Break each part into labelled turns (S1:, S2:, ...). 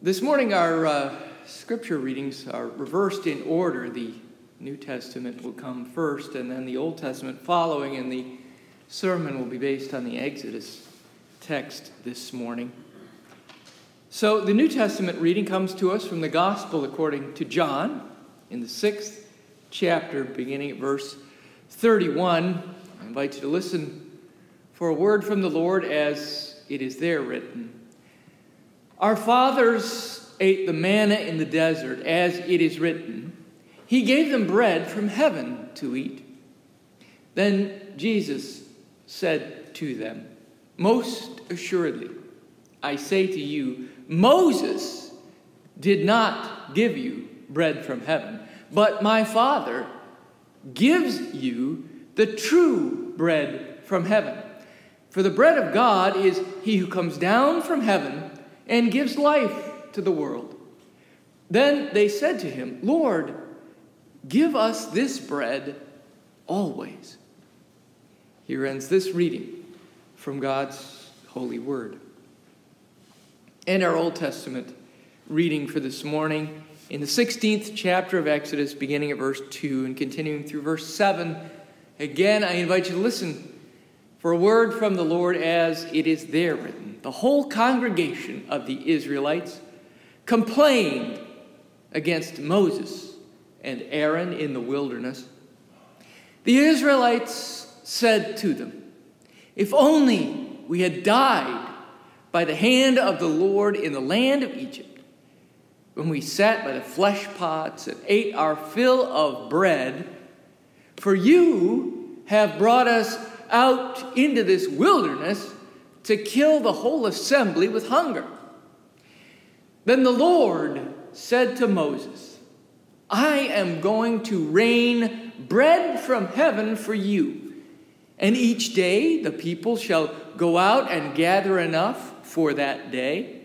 S1: This morning, our uh, scripture readings are reversed in order. The New Testament will come first, and then the Old Testament following, and the sermon will be based on the Exodus text this morning. So, the New Testament reading comes to us from the Gospel according to John in the sixth chapter, beginning at verse 31. I invite you to listen for a word from the Lord as it is there written. Our fathers ate the manna in the desert, as it is written. He gave them bread from heaven to eat. Then Jesus said to them, Most assuredly, I say to you, Moses did not give you bread from heaven, but my Father gives you the true bread from heaven. For the bread of God is he who comes down from heaven and gives life to the world. Then they said to him, Lord, give us this bread always. Here ends this reading from God's holy word. And our Old Testament reading for this morning in the 16th chapter of Exodus, beginning at verse 2 and continuing through verse 7. Again, I invite you to listen for a word from the Lord as it is there written. The whole congregation of the Israelites complained against Moses and Aaron in the wilderness. The Israelites said to them, If only we had died by the hand of the Lord in the land of Egypt, when we sat by the flesh pots and ate our fill of bread, for you have brought us out into this wilderness to kill the whole assembly with hunger. Then the Lord said to Moses, I am going to rain bread from heaven for you, and each day the people shall go out and gather enough for that day.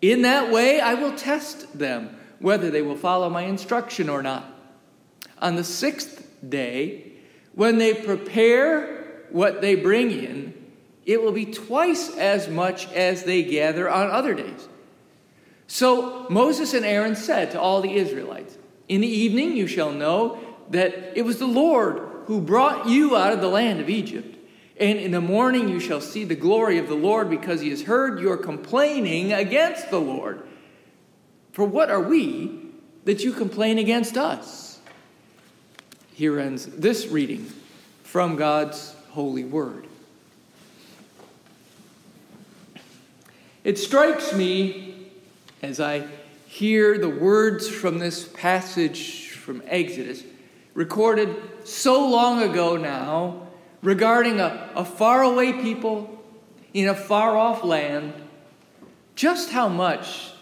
S1: In that way I will test them whether they will follow my instruction or not. On the sixth day, when they prepare what they bring in, it will be twice as much as they gather on other days. So Moses and Aaron said to all the Israelites, In the evening you shall know that it was the Lord who brought you out of the land of Egypt. And in the morning you shall see the glory of the Lord because he has heard your complaining against the Lord. For what are we that you complain against us? Here ends this reading from God's holy word. It strikes me as I hear the words from this passage from Exodus, recorded so long ago now, regarding a, a faraway people in a far off land, just how much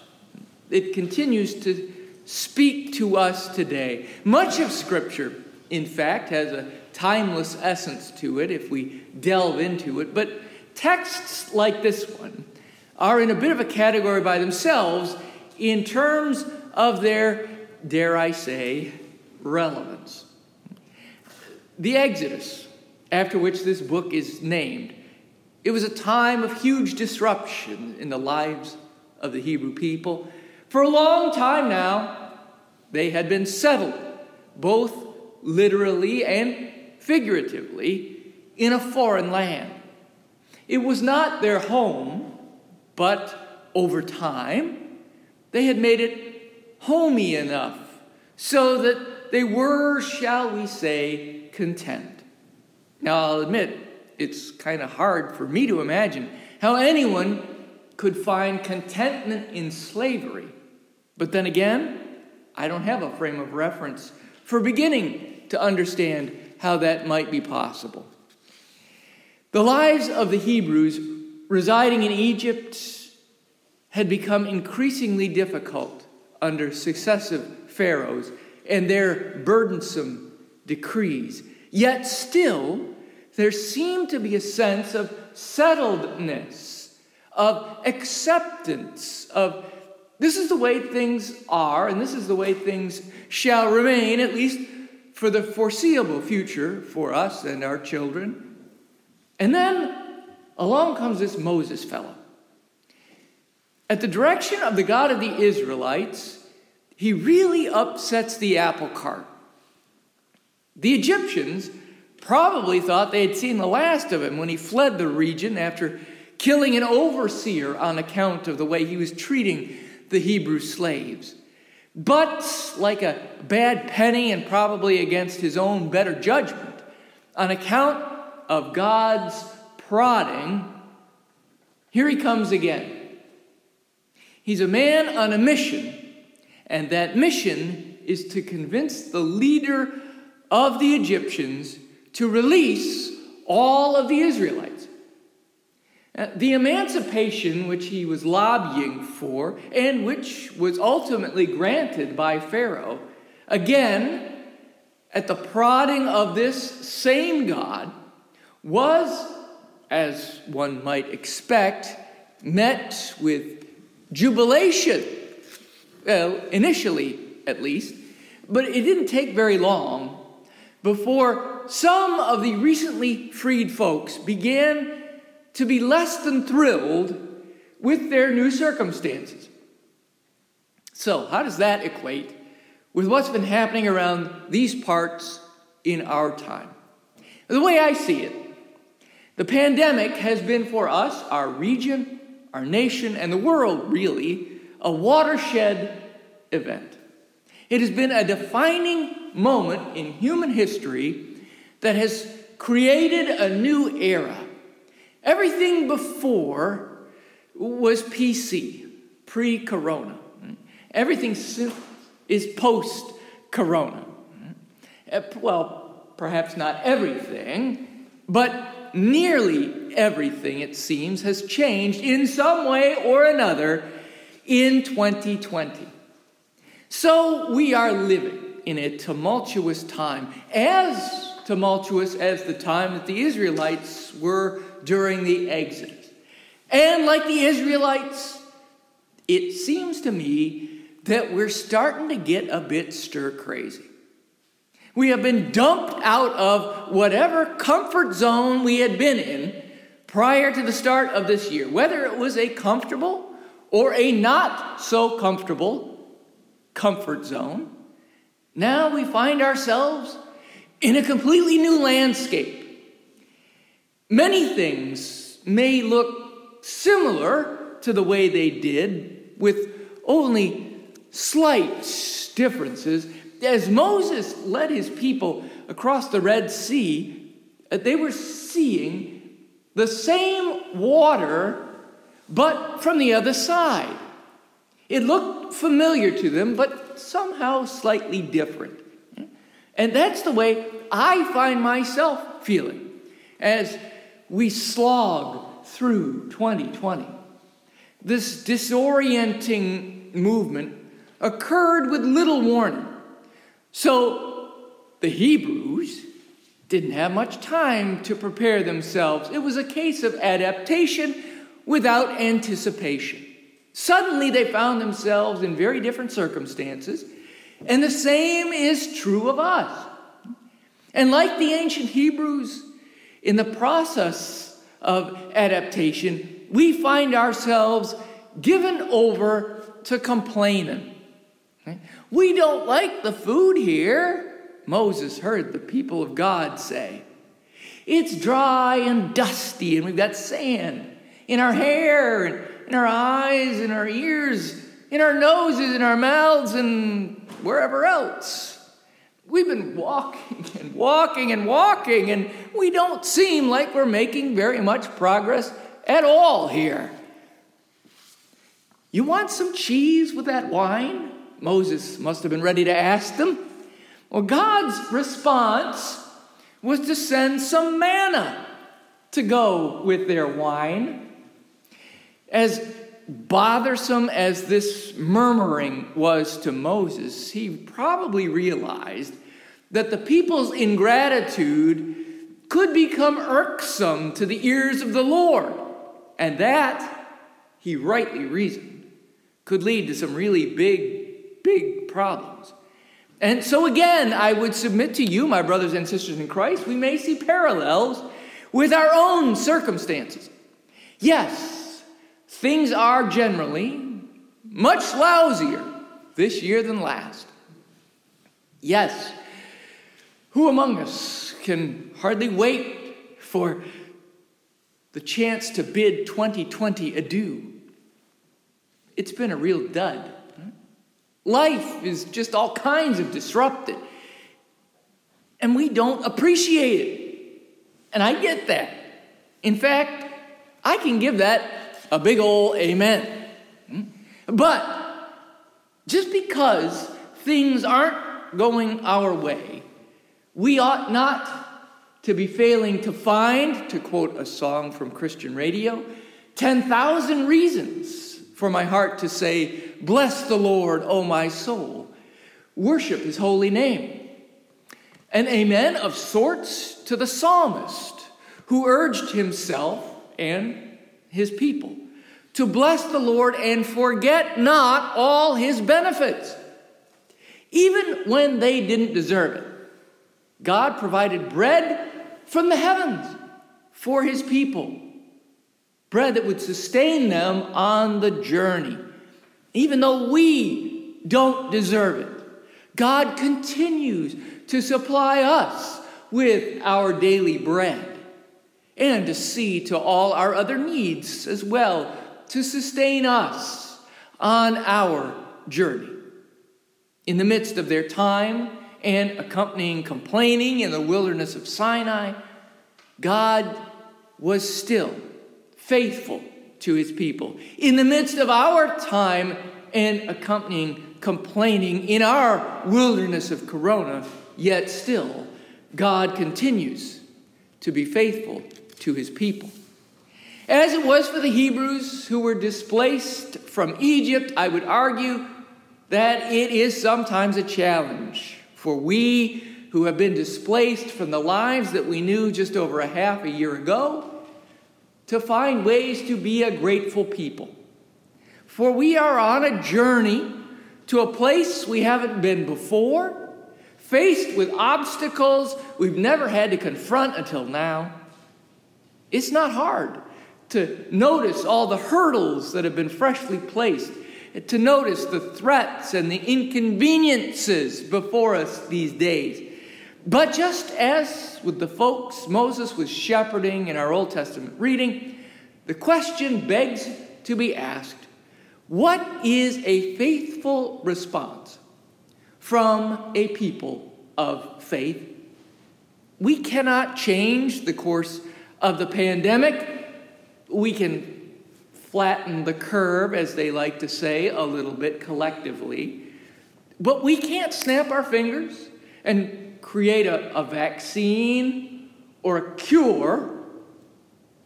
S1: it continues to speak to us today. Much of Scripture, in fact, has a timeless essence to it if we delve into it. But texts like this one are in a bit of a category by themselves in terms of their, dare I say, relevance. The Exodus, after which this book is named, it was a time of huge disruption in the lives of the Hebrew people. For a long time now, they had been settled, both literally and figuratively, in a foreign land. It was not their home, but over time, they had made it homey enough so that they were, shall we say, content. Now, I'll admit, it's kind of hard for me to imagine how anyone could find contentment in slavery. But then again, I don't have a frame of reference for beginning to understand how that might be possible. The lives of the Hebrews residing in Egypt had become increasingly difficult under successive pharaohs and their burdensome decrees. Yet still, there seemed to be a sense of settledness, of acceptance, of this is the way things are, and this is the way things shall remain, at least for the foreseeable future for us and our children. And then along comes this Moses fellow. at the direction of the God of the Israelites, he really upsets the apple cart. The Egyptians probably thought they had seen the last of him when he fled the region after killing an overseer on account of the way he was treating the Hebrew slaves. But, like a bad penny and probably against his own better judgment, on account of God's prodding, here he comes again. He's a man on a mission, and that mission is to convince the leader of the Egyptians to release all of the Israelites. Uh, the emancipation which he was lobbying for, and which was ultimately granted by Pharaoh, again, at the prodding of this same God, was, as one might expect, met with jubilation. Well, initially, at least. But it didn't take very long before some of the recently freed folks began to be less than thrilled with their new circumstances. So, how does that equate with what's been happening around these parts in our time? The way I see it, the pandemic has been for us, our region, our nation, and the world really, a watershed event. It has been a defining moment in human history that has created a new era. Everything before was PC, pre corona. Everything is post corona. Eh, well, perhaps not everything, but nearly everything, it seems, has changed in some way or another in 2020. So we are living in a tumultuous time, as tumultuous as the time that the Israelites were during the Exodus. And like the Israelites, it seems to me that we're starting to get a bit stir crazy. We have been dumped out of whatever comfort zone we had been in prior to the start of this year, whether it was a comfortable or a not so comfortable comfort zone. Now we find ourselves in a completely new landscape. Many things may look similar to the way they did, with only slight differences. As Moses led his people across the Red Sea, uh, they were seeing the same water, but from the other side. It looked familiar to them, but somehow slightly different. And that's the way I find myself feeling as we slog through 2020. This disorienting movement occurred with little warning. So the Hebrews didn't have much time to prepare themselves. It was a case of adaptation without anticipation. Suddenly they found themselves in very different circumstances, and the same is true of us. And like the ancient Hebrews, in the process of adaptation, we find ourselves given over to complaining. We don't like the food here, Moses heard the people of God say. It's dry and dusty, and we've got sand in our hair, and in our eyes, in our ears, in our noses, in our mouths, and wherever else. We've been walking and walking and walking, and we don't seem like we're making very much progress at all here. You want some cheese with that wine? Moses must have been ready to ask them. Well, God's response was to send some manna to go with their wine. As bothersome as this murmuring was to Moses, he probably realized that the people's ingratitude could become irksome to the ears of the Lord. And that, he rightly reasoned, could lead to some really big, big problems. And so, again, I would submit to you, my brothers and sisters in Christ, we may see parallels with our own circumstances. Yes, things are generally much lousier this year than last. Yes, who among us can hardly wait for the chance to bid 2020 adieu? It's been a real dud. Life is just all kinds of disrupted. And we don't appreciate it. And I get that. In fact, I can give that a big ol' amen. Hmm? But just because things aren't going our way, we ought not to be failing to find, to quote a song from Christian radio, 10,000 reasons for my heart to say, Bless the Lord, O my soul. Worship his holy name. An amen of sorts to the psalmist who urged himself and his people to bless the Lord and forget not all his benefits. Even when they didn't deserve it, God provided bread from the heavens for his people, bread that would sustain them on the journey. Even though we don't deserve it, God continues to supply us with our daily bread and to see to all our other needs as well to sustain us on our journey. In the midst of their time and accompanying complaining in the wilderness of Sinai, God was still faithful to his people. In the midst of our time and accompanying complaining in our wilderness of Corona, yet still, God continues to be faithful to his people. As it was for the Hebrews who were displaced from Egypt, I would argue that it is sometimes a challenge for we who have been displaced from the lives that we knew just over a half a year ago to find ways to be a grateful people. For we are on a journey to a place we haven't been before, faced with obstacles we've never had to confront until now. It's not hard to notice all the hurdles that have been freshly placed, to notice the threats and the inconveniences before us these days. But just as with the folks Moses was shepherding in our Old Testament reading, the question begs to be asked what is a faithful response from a people of faith? We cannot change the course of the pandemic we can flatten the curve, as they like to say, a little bit collectively. But we can't snap our fingers and create a, a vaccine or a cure.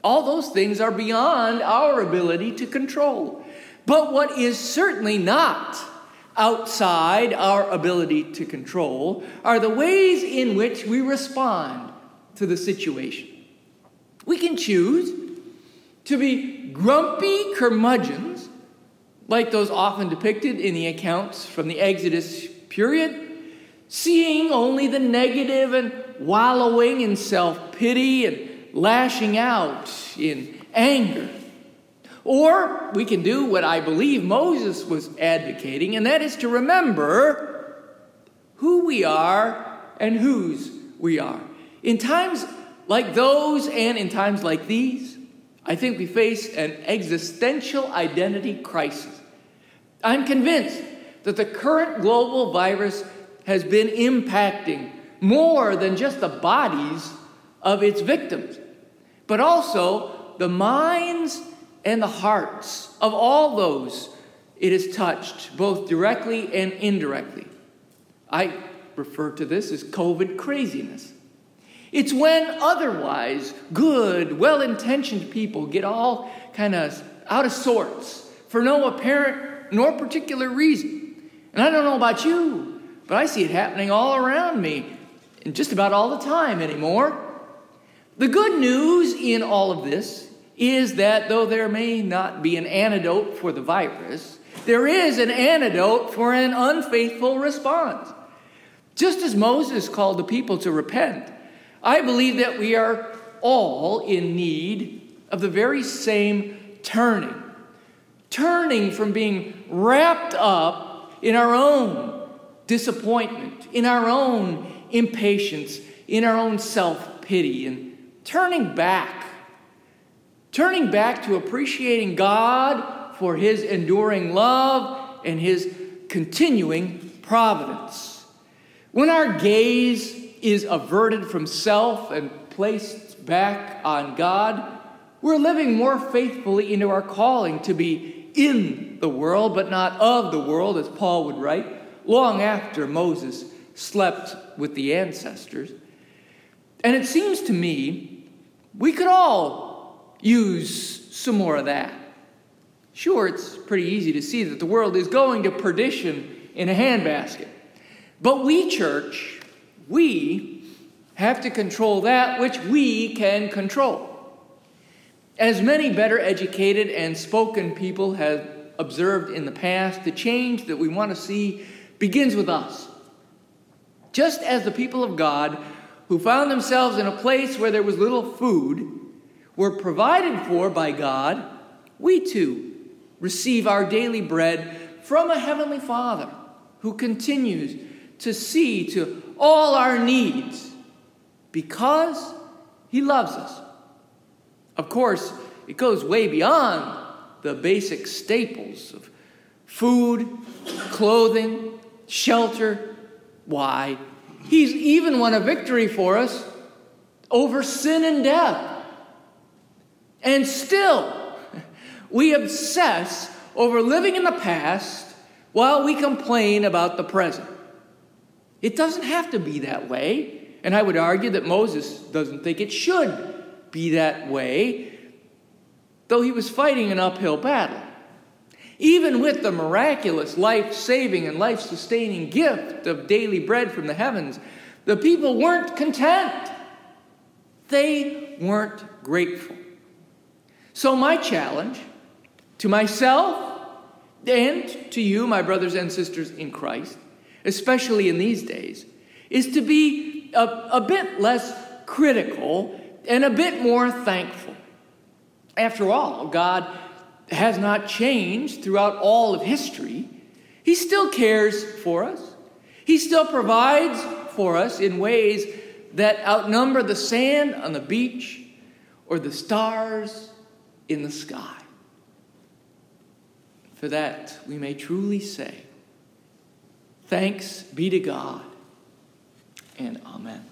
S1: All those things are beyond our ability to control. But what is certainly not outside our ability to control are the ways in which we respond to the situation. We can choose to be grumpy curmudgeons, like those often depicted in the accounts from the Exodus period, seeing only the negative and wallowing in self pity and lashing out in anger. Or we can do what I believe Moses was advocating, and that is to remember who we are and whose we are. In times like those and in times like these, I think we face an existential identity crisis. I'm convinced that the current global virus has been impacting more than just the bodies of its victims, but also the minds and the hearts of all those it has touched, both directly and indirectly. I refer to this as COVID craziness. It's when otherwise good, well intentioned people get all kind of out of sorts for no apparent nor particular reason. And I don't know about you, but I see it happening all around me and just about all the time anymore. The good news in all of this is that though there may not be an antidote for the virus, there is an antidote for an unfaithful response. Just as Moses called the people to repent, I believe that we are all in need of the very same turning turning from being wrapped up in our own disappointment, in our own impatience, in our own self pity, and turning back. Turning back to appreciating God for His enduring love and His continuing providence. When our gaze is averted from self and placed back on God, we're living more faithfully into our calling to be in the world, but not of the world, as Paul would write, long after Moses slept with the ancestors. And it seems to me we could all use some more of that. Sure, it's pretty easy to see that the world is going to perdition in a handbasket. But we, church, we have to control that which we can control. As many better educated and spoken people have observed in the past, the change that we want to see begins with us. Just as the people of God who found themselves in a place where there was little food were provided for by God, we too receive our daily bread from a heavenly Father who continues to see to all our needs because he loves us. Of course, it goes way beyond the basic staples of food, clothing, shelter. Why? He's even won a victory for us over sin and death. And still, we obsess over living in the past while we complain about the present. It doesn't have to be that way. And I would argue that Moses doesn't think it should be that way, though he was fighting an uphill battle. Even with the miraculous life saving and life sustaining gift of daily bread from the heavens, the people weren't content. They weren't grateful. So, my challenge to myself and to you, my brothers and sisters in Christ, especially in these days, is to be a, a bit less critical and a bit more thankful. After all, God has not changed throughout all of history. He still cares for us, He still provides for us in ways that outnumber the sand on the beach or the stars in the sky. For that, we may truly say, Thanks be to God, and Amen.